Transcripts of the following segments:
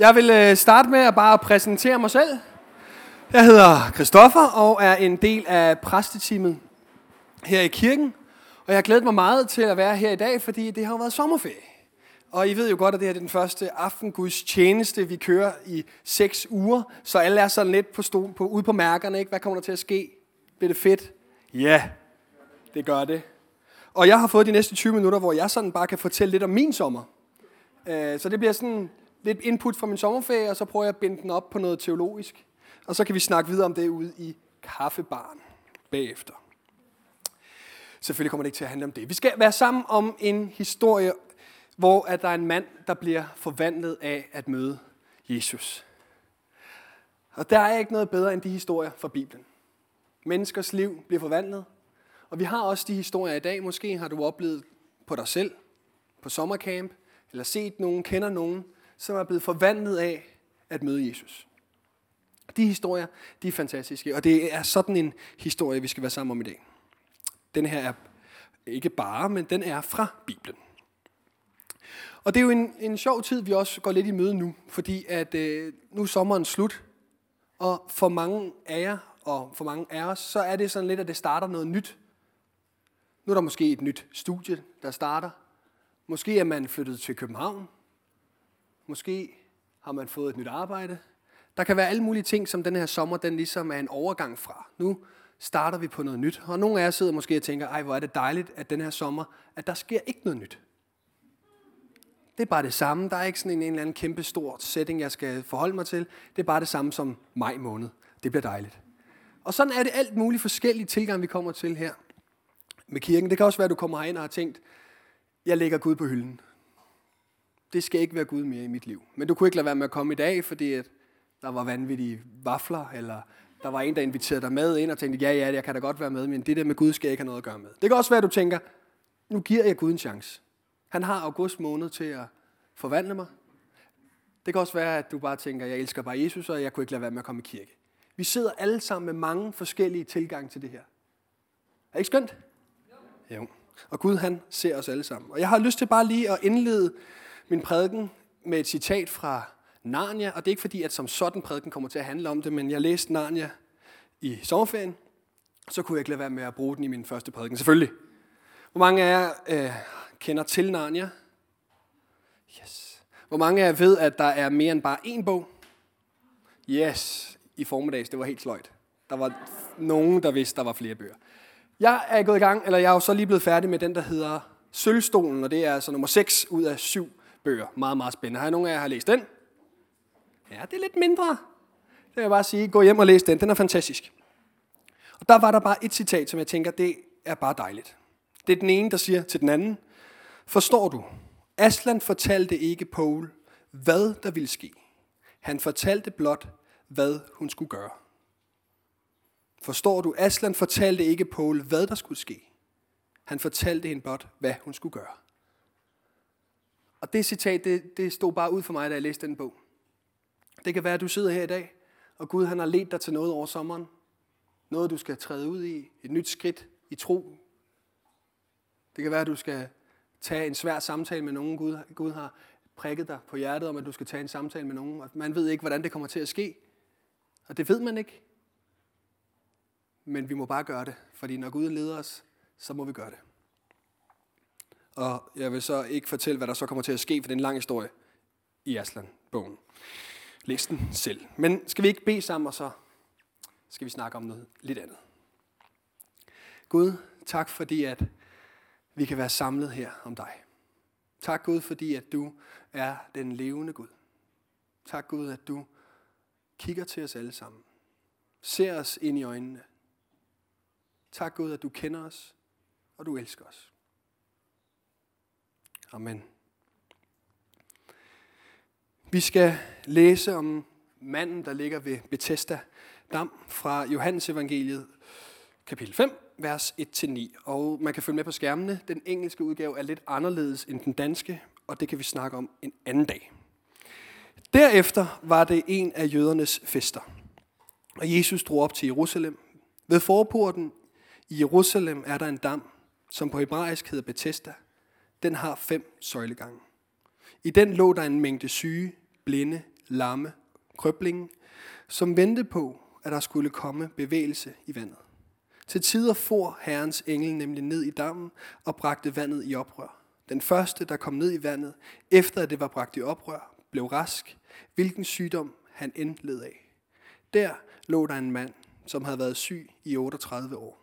Jeg vil øh, starte med at bare præsentere mig selv. Jeg hedder Christoffer og er en del af præsteteamet her i kirken. Og jeg glæder mig meget til at være her i dag, fordi det har jo været sommerferie. Og I ved jo godt, at det her er den første aftenguds tjeneste, vi kører i seks uger. Så alle er sådan lidt på, stol, på ude på mærkerne. Ikke? Hvad kommer der til at ske? Bliver det fedt? Ja, det gør det. Og jeg har fået de næste 20 minutter, hvor jeg sådan bare kan fortælle lidt om min sommer. Øh, så det bliver sådan lidt input fra min sommerferie, og så prøver jeg at binde den op på noget teologisk. Og så kan vi snakke videre om det ude i kaffebaren bagefter. Selvfølgelig kommer det ikke til at handle om det. Vi skal være sammen om en historie, hvor at der er en mand, der bliver forvandlet af at møde Jesus. Og der er ikke noget bedre end de historier fra Bibelen. Menneskers liv bliver forvandlet. Og vi har også de historier i dag. Måske har du oplevet på dig selv, på sommercamp, eller set nogen, kender nogen, som er blevet forvandlet af at møde Jesus. De historier, de er fantastiske, og det er sådan en historie, vi skal være sammen om i dag. Den her er ikke bare, men den er fra Bibelen. Og det er jo en, en sjov tid, vi også går lidt i møde nu, fordi at øh, nu er sommeren slut, og for mange af jer og for mange af os, så er det sådan lidt, at det starter noget nyt. Nu er der måske et nyt studie, der starter. Måske er man flyttet til København. Måske har man fået et nyt arbejde. Der kan være alle mulige ting, som den her sommer, den ligesom er en overgang fra. Nu starter vi på noget nyt. Og nogle af jer sidder måske og tænker, ej, hvor er det dejligt, at den her sommer, at der sker ikke noget nyt. Det er bare det samme. Der er ikke sådan en, en eller anden kæmpe stor setting, jeg skal forholde mig til. Det er bare det samme som maj måned. Det bliver dejligt. Og sådan er det alt muligt forskellige tilgang, vi kommer til her med kirken. Det kan også være, at du kommer herind og har tænkt, jeg lægger Gud på hylden. Det skal ikke være Gud mere i mit liv. Men du kunne ikke lade være med at komme i dag, fordi at der var vanvittige vafler, eller der var en, der inviterede dig med ind og tænkte, ja, ja, jeg kan da godt være med, men det der med Gud skal jeg ikke have noget at gøre med. Det kan også være, at du tænker, nu giver jeg Gud en chance. Han har august måned til at forvandle mig. Det kan også være, at du bare tænker, jeg elsker bare Jesus, og jeg kunne ikke lade være med at komme i kirke. Vi sidder alle sammen med mange forskellige tilgang til det her. Er det ikke skønt? Jo. jo. Og Gud, han ser os alle sammen. Og jeg har lyst til bare lige at indlede min prædiken med et citat fra Narnia, og det er ikke fordi, at som sådan prædiken kommer til at handle om det, men jeg læste Narnia i sommerferien, så kunne jeg ikke lade være med at bruge den i min første prædiken, selvfølgelig. Hvor mange af jer øh, kender til Narnia? Yes. Hvor mange af jer ved, at der er mere end bare én bog? Yes, i formiddags, det var helt sløjt. Der var nogen, der vidste, der var flere bøger. Jeg er gået i gang, eller jeg er jo så lige blevet færdig med den, der hedder Sølvstolen, og det er altså nummer 6 ud af 7 bøger. Meget, meget spændende. Har I nogen af jer har læst den? Ja, det er lidt mindre. Det vil jeg bare sige. Gå hjem og læs den. Den er fantastisk. Og der var der bare et citat, som jeg tænker, det er bare dejligt. Det er den ene, der siger til den anden, Forstår du? Aslan fortalte ikke Paul, hvad der ville ske. Han fortalte blot, hvad hun skulle gøre. Forstår du? Aslan fortalte ikke Paul, hvad der skulle ske. Han fortalte hende blot, hvad hun skulle gøre. Og det citat, det, det stod bare ud for mig, da jeg læste den bog. Det kan være, at du sidder her i dag, og Gud han har ledt dig til noget over sommeren. Noget, du skal træde ud i. Et nyt skridt i tro. Det kan være, at du skal tage en svær samtale med nogen. Gud, Gud har prikket dig på hjertet om, at du skal tage en samtale med nogen. Og man ved ikke, hvordan det kommer til at ske. Og det ved man ikke. Men vi må bare gøre det. Fordi når Gud leder os, så må vi gøre det. Og jeg vil så ikke fortælle, hvad der så kommer til at ske, for det er en lang historie i Aslan-bogen. Læs den selv. Men skal vi ikke bede sammen, og så skal vi snakke om noget lidt andet. Gud, tak fordi, at vi kan være samlet her om dig. Tak Gud, fordi at du er den levende Gud. Tak Gud, at du kigger til os alle sammen. Ser os ind i øjnene. Tak Gud, at du kender os, og du elsker os. Amen. Vi skal læse om manden, der ligger ved Bethesda Dam fra Johannes evangeliet, kapitel 5, vers 1-9. Og man kan følge med på skærmene. Den engelske udgave er lidt anderledes end den danske, og det kan vi snakke om en anden dag. Derefter var det en af jødernes fester, og Jesus drog op til Jerusalem. Ved forporten i Jerusalem er der en dam, som på hebraisk hedder Bethesda. Den har fem søjlegange. I den lå der en mængde syge, blinde, lamme, krøblinge, som ventede på, at der skulle komme bevægelse i vandet. Til tider for Herrens engel nemlig ned i dammen og bragte vandet i oprør. Den første, der kom ned i vandet, efter at det var bragt i oprør, blev rask, hvilken sygdom han end led af. Der lå der en mand, som havde været syg i 38 år.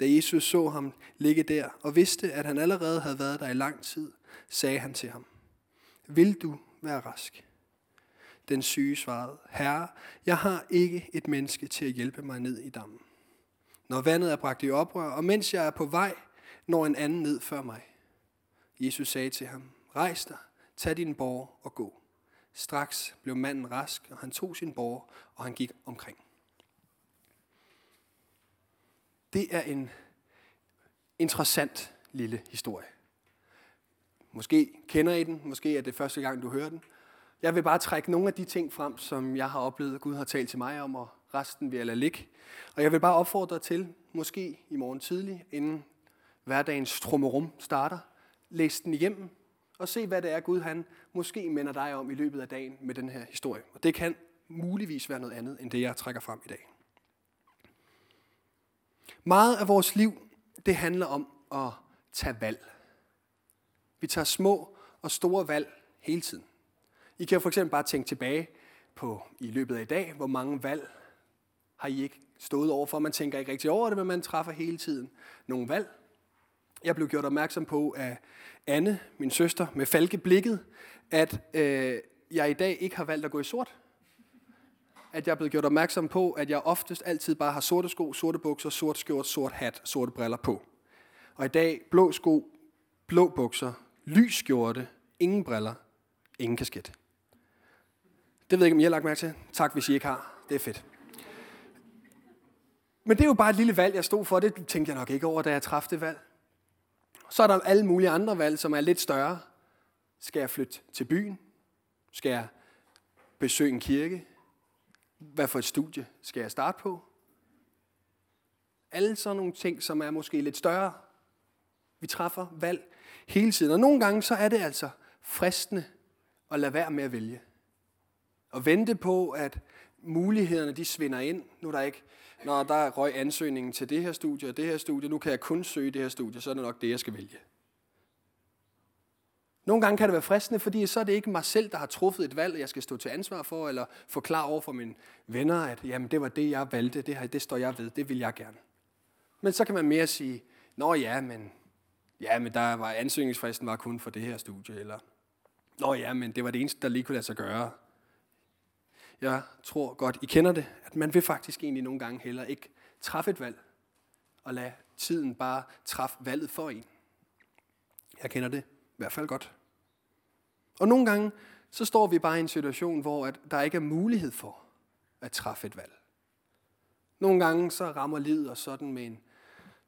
Da Jesus så ham ligge der og vidste, at han allerede havde været der i lang tid, sagde han til ham, Vil du være rask? Den syge svarede, Herre, jeg har ikke et menneske til at hjælpe mig ned i dammen. Når vandet er bragt i oprør, og mens jeg er på vej, når en anden ned før mig. Jesus sagde til ham, Rejs dig, tag din borg og gå. Straks blev manden rask, og han tog sin borg, og han gik omkring. Det er en interessant lille historie. Måske kender I den, måske er det første gang, du hører den. Jeg vil bare trække nogle af de ting frem, som jeg har oplevet, at Gud har talt til mig om, og resten vil jeg lade ligge. Og jeg vil bare opfordre til, måske i morgen tidlig, inden hverdagens trummerum starter, læs den igennem, og se, hvad det er, Gud han måske minder dig om i løbet af dagen med den her historie. Og det kan muligvis være noget andet, end det, jeg trækker frem i dag. Meget af vores liv, det handler om at tage valg. Vi tager små og store valg hele tiden. I kan for eksempel bare tænke tilbage på i løbet af i dag, hvor mange valg har I ikke stået over for. Man tænker ikke rigtig over det, men man træffer hele tiden nogle valg. Jeg blev gjort opmærksom på af Anne, min søster, med falkeblikket, at øh, jeg i dag ikke har valgt at gå i sort. At jeg er blevet gjort opmærksom på, at jeg oftest altid bare har sorte sko, sorte bukser, sort skjort, sort hat, sorte briller på. Og i dag blå sko, blå bukser, lys skjorte, ingen briller, ingen kasket. Det ved jeg ikke, om I har lagt mærke til. Tak, hvis I ikke har. Det er fedt. Men det er jo bare et lille valg, jeg stod for. Det tænkte jeg nok ikke over, da jeg træffede det valg. Så er der alle mulige andre valg, som er lidt større. Skal jeg flytte til byen? Skal jeg besøge en kirke? Hvad for et studie skal jeg starte på? Alle sådan nogle ting, som er måske lidt større. Vi træffer valg hele tiden. Og nogle gange så er det altså fristende at lade være med at vælge. Og vente på, at mulighederne de svinder ind. Nu er der ikke, når der røg ansøgningen til det her studie og det her studie, nu kan jeg kun søge det her studie, så er det nok det, jeg skal vælge. Nogle gange kan det være fristende, fordi så er det ikke mig selv, der har truffet et valg, jeg skal stå til ansvar for, eller forklare over for mine venner, at jamen, det var det, jeg valgte, det, her, det står jeg ved, det vil jeg gerne. Men så kan man mere sige, nå ja, men, ja, men der var ansøgningsfristen var kun for det her studie, eller nå ja, men det var det eneste, der lige kunne lade sig gøre. Jeg tror godt, I kender det, at man vil faktisk egentlig nogle gange heller ikke træffe et valg, og lade tiden bare træffe valget for en. Jeg kender det hvert fald godt. Og nogle gange, så står vi bare i en situation, hvor at der ikke er mulighed for at træffe et valg. Nogle gange så rammer livet os sådan med en,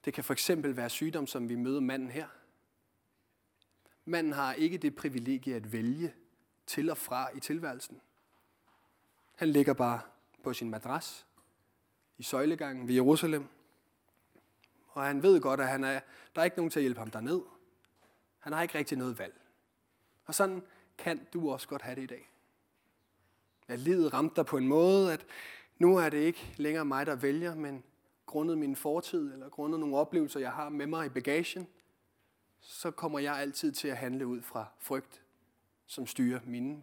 det kan for eksempel være sygdom, som vi møder manden her. Manden har ikke det privilegie at vælge til og fra i tilværelsen. Han ligger bare på sin madras i søjlegangen ved Jerusalem. Og han ved godt, at han er, der er ikke nogen til at hjælpe ham derned. Han har ikke rigtig noget valg. Og sådan kan du også godt have det i dag. At livet ramte dig på en måde, at nu er det ikke længere mig, der vælger, men grundet min fortid, eller grundet nogle oplevelser, jeg har med mig i bagagen, så kommer jeg altid til at handle ud fra frygt, som styrer mine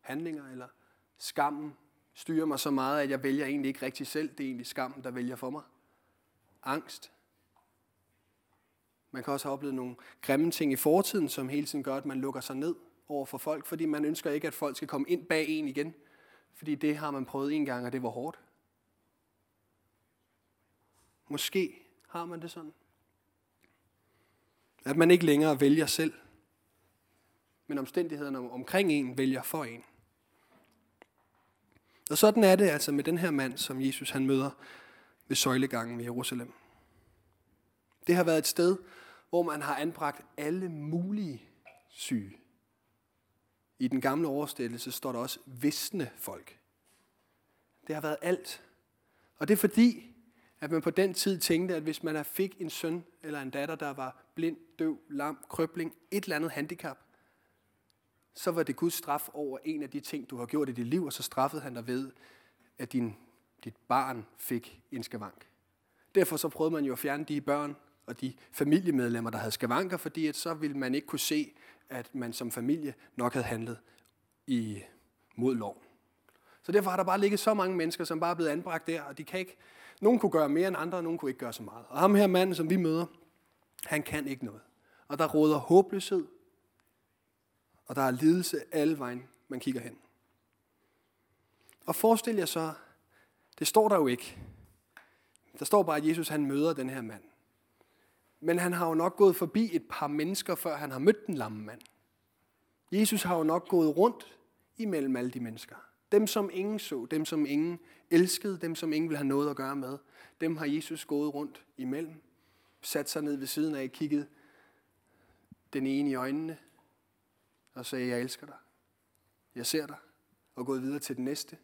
handlinger, eller skammen, styrer mig så meget, at jeg vælger egentlig ikke rigtig selv. Det er egentlig skammen, der vælger for mig. Angst. Man kan også have oplevet nogle grimme ting i fortiden, som hele tiden gør, at man lukker sig ned over for folk, fordi man ønsker ikke, at folk skal komme ind bag en igen. Fordi det har man prøvet en gang, og det var hårdt. Måske har man det sådan. At man ikke længere vælger selv, men omstændighederne omkring en vælger for en. Og sådan er det altså med den her mand, som Jesus han møder ved søjlegangen i Jerusalem. Det har været et sted, hvor man har anbragt alle mulige syge. I den gamle oversættelse står der også visne folk. Det har været alt. Og det er fordi, at man på den tid tænkte, at hvis man fik en søn eller en datter, der var blind, døv, lam, krøbling, et eller andet handicap, så var det Guds straf over en af de ting, du har gjort i dit liv, og så straffede han dig ved, at din, dit barn fik en skavank. Derfor så prøvede man jo at fjerne de børn og de familiemedlemmer, der havde skavanker, fordi at så ville man ikke kunne se, at man som familie nok havde handlet i mod loven. Så derfor har der bare ligget så mange mennesker, som bare er blevet anbragt der, og de kan ikke, nogen kunne gøre mere end andre, og nogen kunne ikke gøre så meget. Og ham her manden, som vi møder, han kan ikke noget. Og der råder håbløshed, og der er lidelse alle vejen, man kigger hen. Og forestil jer så, det står der jo ikke. Der står bare, at Jesus han møder den her mand. Men han har jo nok gået forbi et par mennesker, før han har mødt den lamme mand. Jesus har jo nok gået rundt imellem alle de mennesker. Dem, som ingen så, dem, som ingen elskede, dem, som ingen ville have noget at gøre med, dem har Jesus gået rundt imellem, sat sig ned ved siden af, kigget den ene i øjnene, og sagde, jeg elsker dig. Jeg ser dig. Og gået videre til den næste.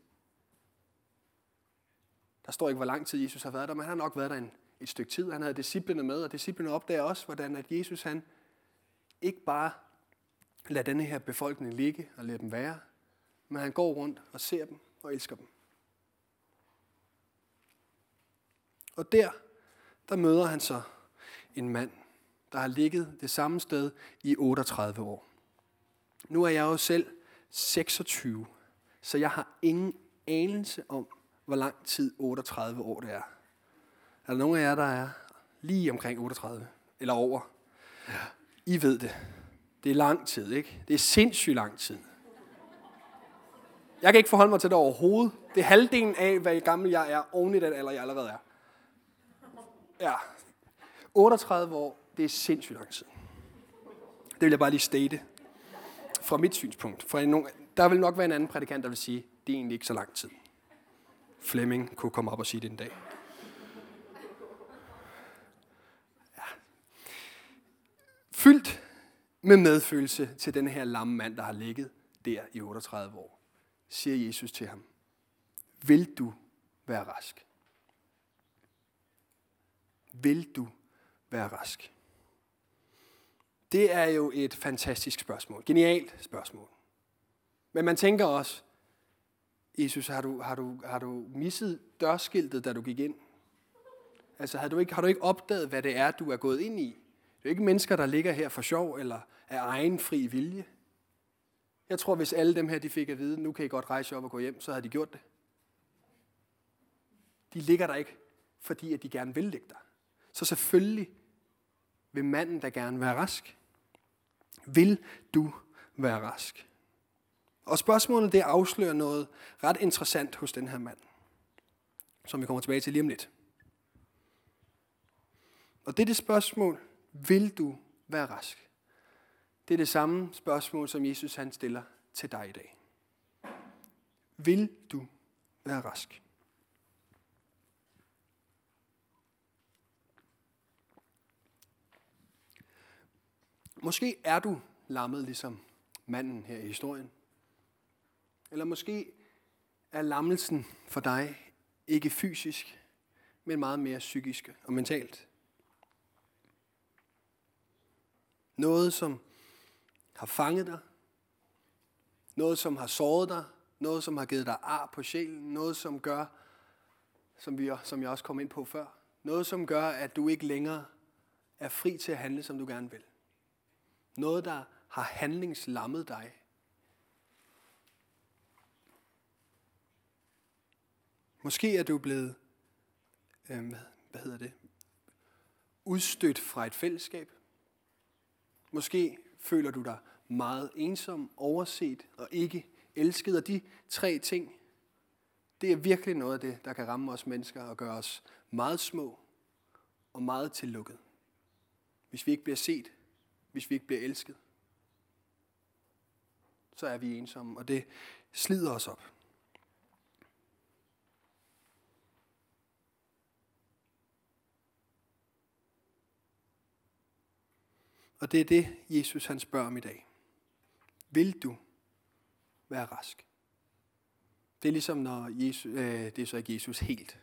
Der står ikke, hvor lang tid Jesus har været der, men han har nok været der en, et stykke tid. Han havde disciplene med, og disciplene opdager også, hvordan at Jesus han ikke bare lader denne her befolkning ligge og lader dem være, men han går rundt og ser dem og elsker dem. Og der, der møder han så en mand, der har ligget det samme sted i 38 år. Nu er jeg jo selv 26, så jeg har ingen anelse om, hvor lang tid 38 år det er. Er der nogen af jer, der er lige omkring 38 eller over? Ja. I ved det. Det er lang tid, ikke? Det er sindssygt lang tid. Jeg kan ikke forholde mig til det overhovedet. Det er halvdelen af, hvad gammel jeg er, oven i den alder, jeg allerede er. Ja. 38 år, det er sindssygt lang tid. Det vil jeg bare lige state fra mit synspunkt. For der vil nok være en anden prædikant, der vil sige, det er egentlig ikke så lang tid. Flemming kunne komme op og sige det en dag. Fyldt med medfølelse til den her lamme mand, der har ligget der i 38 år, siger Jesus til ham, vil du være rask? Vil du være rask? Det er jo et fantastisk spørgsmål. Genialt spørgsmål. Men man tænker også, Jesus, har du, har du, har du misset dørskiltet, da du gik ind? Altså, har du, ikke, har du ikke opdaget, hvad det er, du er gået ind i? Det er ikke mennesker, der ligger her for sjov eller af egen fri vilje. Jeg tror, hvis alle dem her de fik at vide, nu kan I godt rejse op og gå hjem, så havde de gjort det. De ligger der ikke, fordi at de gerne vil ligge der. Så selvfølgelig vil manden der gerne være rask. Vil du være rask? Og spørgsmålet det afslører noget ret interessant hos den her mand, som vi kommer tilbage til lige om lidt. Og det er det spørgsmål, vil du være rask? Det er det samme spørgsmål, som Jesus han stiller til dig i dag. Vil du være rask? Måske er du lammet ligesom manden her i historien. Eller måske er lammelsen for dig ikke fysisk, men meget mere psykisk og mentalt. Noget, som har fanget dig. Noget, som har såret dig. Noget, som har givet dig ar på sjælen. Noget, som gør, som, vi, som jeg også kom ind på før, noget, som gør, at du ikke længere er fri til at handle, som du gerne vil. Noget, der har handlingslammet dig. Måske er du blevet, øh, hvad hedder det, udstødt fra et fællesskab. Måske føler du dig meget ensom, overset og ikke elsket. Og de tre ting, det er virkelig noget af det, der kan ramme os mennesker og gøre os meget små og meget tillukket. Hvis vi ikke bliver set, hvis vi ikke bliver elsket, så er vi ensomme, og det slider os op. Og det er det, Jesus han spørger om i dag. Vil du være rask? Det er ligesom, når Jesus, øh, det er så ikke Jesus helt.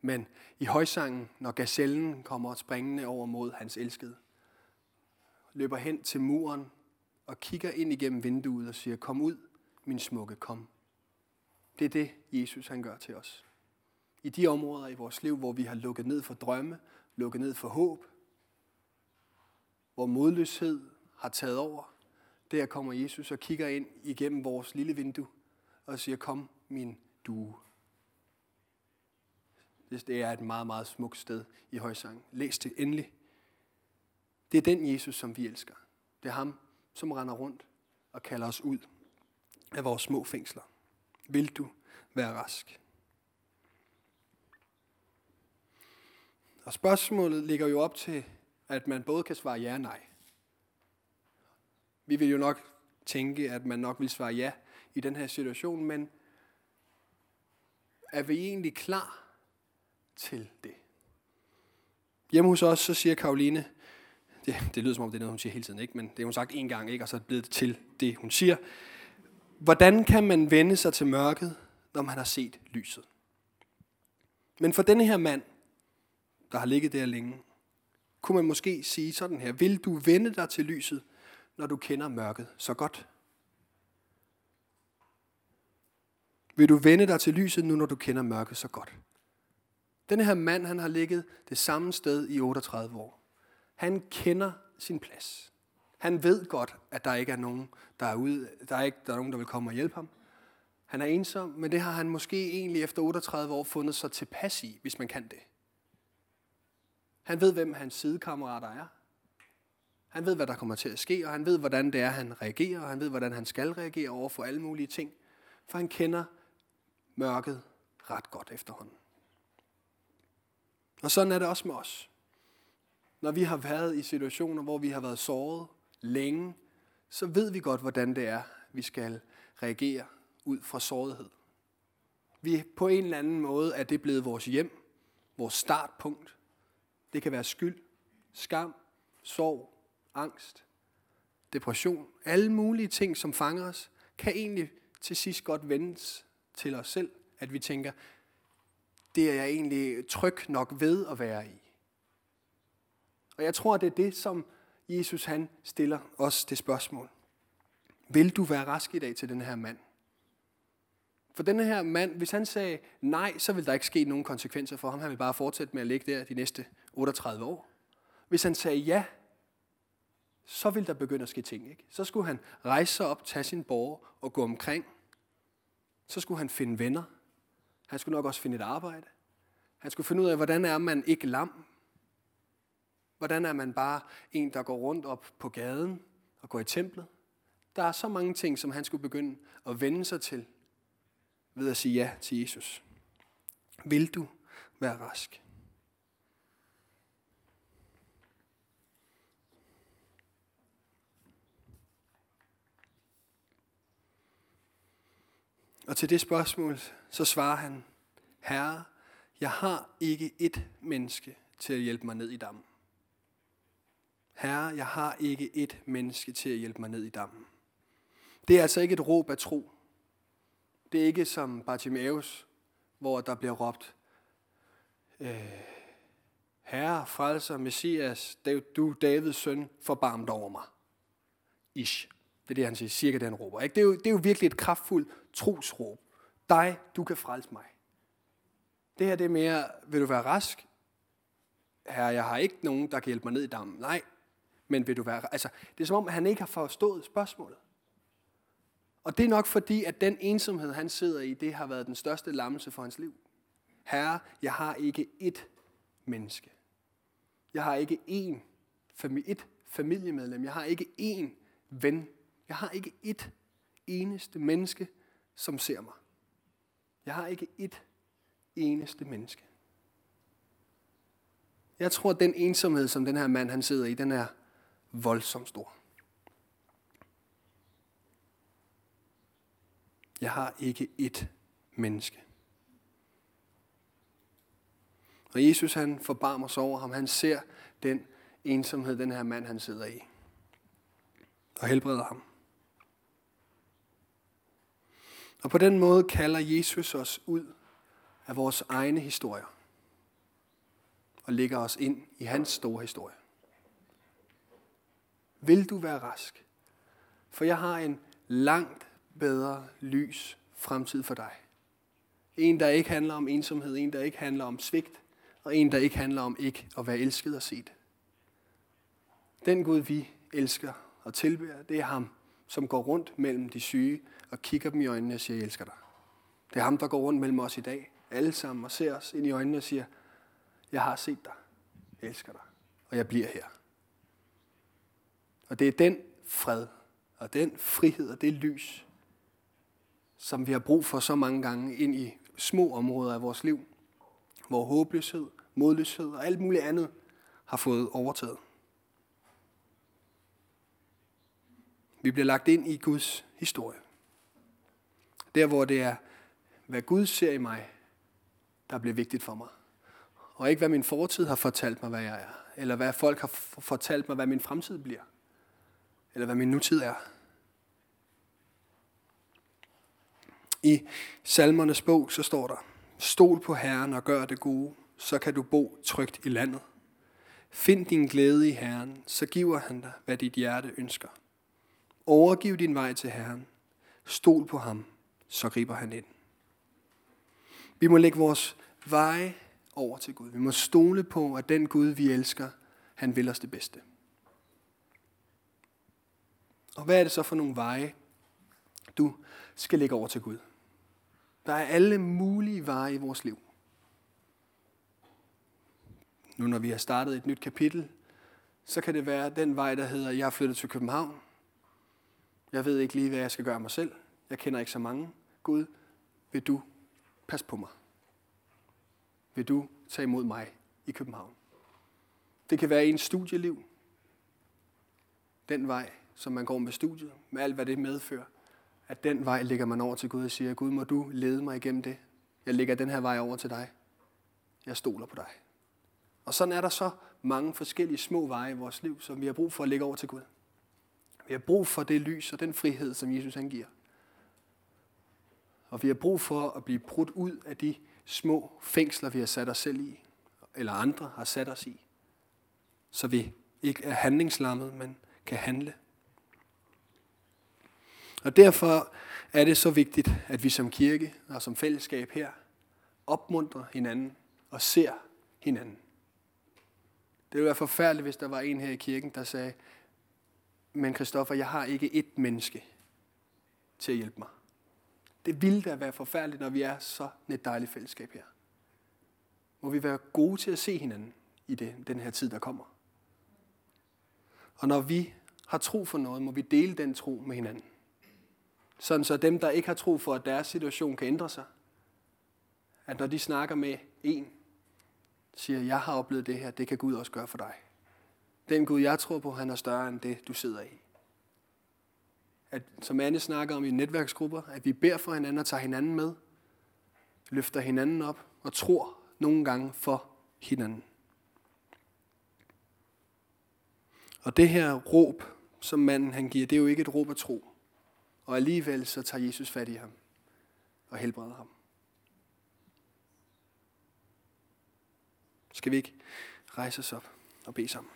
Men i højsangen, når gazellen kommer springende over mod hans elskede, løber hen til muren og kigger ind igennem vinduet og siger, kom ud, min smukke, kom. Det er det, Jesus han gør til os. I de områder i vores liv, hvor vi har lukket ned for drømme, lukket ned for håb, hvor modløshed har taget over, der kommer Jesus og kigger ind igennem vores lille vindue og siger, kom min due. Det er et meget, meget smukt sted i højsangen. Læs det endelig. Det er den Jesus, som vi elsker. Det er ham, som render rundt og kalder os ud af vores små fængsler. Vil du være rask? Og spørgsmålet ligger jo op til, at man både kan svare ja og nej. Vi vil jo nok tænke, at man nok vil svare ja i den her situation, men er vi egentlig klar til det? Hjemme hos os, så siger Karoline, det, det lyder som om det er noget, hun siger hele tiden, ikke? men det har hun sagt en gang, ikke? og så er det blevet til det, hun siger. Hvordan kan man vende sig til mørket, når man har set lyset? Men for denne her mand, der har ligget der længe, kunne man måske sige sådan her, vil du vende dig til lyset, når du kender mørket så godt? Vil du vende dig til lyset nu, når du kender mørket så godt? Den her mand, han har ligget det samme sted i 38 år. Han kender sin plads. Han ved godt, at der ikke er nogen, der er ude, der er ikke der er nogen, der vil komme og hjælpe ham. Han er ensom, men det har han måske egentlig efter 38 år fundet sig tilpas i, hvis man kan det. Han ved, hvem hans sidekammerater er. Han ved, hvad der kommer til at ske, og han ved, hvordan det er, han reagerer, og han ved, hvordan han skal reagere over for alle mulige ting. For han kender mørket ret godt efterhånden. Og sådan er det også med os. Når vi har været i situationer, hvor vi har været såret længe, så ved vi godt, hvordan det er, vi skal reagere ud fra sårighed. Vi på en eller anden måde er det blevet vores hjem, vores startpunkt. Det kan være skyld, skam, sorg, angst, depression. Alle mulige ting, som fanger os, kan egentlig til sidst godt vendes til os selv, at vi tænker, det er jeg egentlig tryg nok ved at være i. Og jeg tror, det er det, som Jesus han stiller os det spørgsmål. Vil du være rask i dag til den her mand? For den her mand, hvis han sagde nej, så vil der ikke ske nogen konsekvenser for ham. Han vil bare fortsætte med at ligge der de næste 38 år. Hvis han sagde ja, så ville der begynde at ske ting. Ikke? Så skulle han rejse sig op, tage sin borger og gå omkring. Så skulle han finde venner. Han skulle nok også finde et arbejde. Han skulle finde ud af, hvordan er man ikke lam? Hvordan er man bare en, der går rundt op på gaden og går i templet? Der er så mange ting, som han skulle begynde at vende sig til ved at sige ja til Jesus. Vil du være rask? Og til det spørgsmål, så svarer han, Herre, jeg har ikke et menneske til at hjælpe mig ned i dammen. Herre, jeg har ikke et menneske til at hjælpe mig ned i dammen. Det er altså ikke et råb af tro. Det er ikke som Bartimaeus, hvor der bliver råbt, øh, Herre, frelser, Messias, du Davids søn, forbarm dig over mig. Ish. Det er det, han siger, cirka den råber. Ikke? Det, er jo, det er jo virkelig et kraftfuldt trosråb. Dig, du kan frelse mig. Det her det er mere, vil du være rask? Herre, jeg har ikke nogen, der kan hjælpe mig ned i dammen. Nej, men vil du være... Altså, det er som om, han ikke har forstået spørgsmålet. Og det er nok fordi, at den ensomhed, han sidder i, det har været den største lammelse for hans liv. Herre, jeg har ikke ét menneske. Jeg har ikke én familie, et familiemedlem. Jeg har ikke én ven. Jeg har ikke et eneste menneske, som ser mig. Jeg har ikke et eneste menneske. Jeg tror, at den ensomhed, som den her mand han sidder i, den er voldsomt stor. Jeg har ikke et menneske. Og Jesus han forbarmer sig over ham. Han ser den ensomhed, den her mand han sidder i. Og helbreder ham. Og på den måde kalder Jesus os ud af vores egne historier. Og lægger os ind i hans store historie. Vil du være rask, For jeg har en langt bedre lys fremtid for dig. En, der ikke handler om ensomhed, en, der ikke handler om svigt, og en, der ikke handler om ikke at være elsket og set. Den Gud, vi elsker og tilbærer, det er ham, som går rundt mellem de syge og kigger dem i øjnene og siger, jeg elsker dig. Det er ham, der går rundt mellem os i dag, alle sammen, og ser os ind i øjnene og siger, jeg har set dig, jeg elsker dig, og jeg bliver her. Og det er den fred, og den frihed og det lys, som vi har brug for så mange gange ind i små områder af vores liv, hvor håbløshed, modløshed og alt muligt andet har fået overtaget. Vi bliver lagt ind i Guds historie. Der, hvor det er, hvad Gud ser i mig, der bliver vigtigt for mig. Og ikke, hvad min fortid har fortalt mig, hvad jeg er. Eller hvad folk har fortalt mig, hvad min fremtid bliver. Eller hvad min nutid er. I salmernes bog, så står der, Stol på Herren og gør det gode, så kan du bo trygt i landet. Find din glæde i Herren, så giver han dig, hvad dit hjerte ønsker. Overgiv din vej til Herren. Stol på ham, så griber han ind. Vi må lægge vores veje over til Gud. Vi må stole på, at den Gud, vi elsker, han vil os det bedste. Og hvad er det så for nogle veje, du skal lægge over til Gud? Der er alle mulige veje i vores liv. Nu når vi har startet et nyt kapitel, så kan det være den vej, der hedder, jeg er flyttet til København. Jeg ved ikke lige, hvad jeg skal gøre mig selv. Jeg kender ikke så mange. Gud, vil du passe på mig? Vil du tage imod mig i København? Det kan være en studieliv. Den vej, som man går med studiet, med alt hvad det medfører. At den vej ligger man over til Gud og siger, Gud, må du lede mig igennem det. Jeg lægger den her vej over til dig. Jeg stoler på dig. Og sådan er der så mange forskellige små veje i vores liv, som vi har brug for at lægge over til Gud. Vi har brug for det lys og den frihed, som Jesus han giver. Og vi har brug for at blive brudt ud af de små fængsler, vi har sat os selv i, eller andre har sat os i. Så vi ikke er handlingslammet, men kan handle. Og derfor er det så vigtigt, at vi som kirke og som fællesskab her opmuntrer hinanden og ser hinanden. Det ville være forfærdeligt, hvis der var en her i kirken, der sagde, men Kristoffer, jeg har ikke ét menneske til at hjælpe mig. Det ville da være forfærdeligt, når vi er så et dejligt fællesskab her. Må vi være gode til at se hinanden i det, den her tid, der kommer. Og når vi har tro for noget, må vi dele den tro med hinanden. Sådan så dem, der ikke har tro for, at deres situation kan ændre sig, at når de snakker med en, siger, jeg har oplevet det her, det kan Gud også gøre for dig. Den Gud, jeg tror på, han er større end det, du sidder i. At, som Anne snakker om i netværksgrupper, at vi beder for hinanden og tager hinanden med, løfter hinanden op og tror nogle gange for hinanden. Og det her råb, som manden han giver, det er jo ikke et råb af tro. Og alligevel så tager Jesus fat i ham og helbreder ham. Skal vi ikke rejse os op og bede sammen?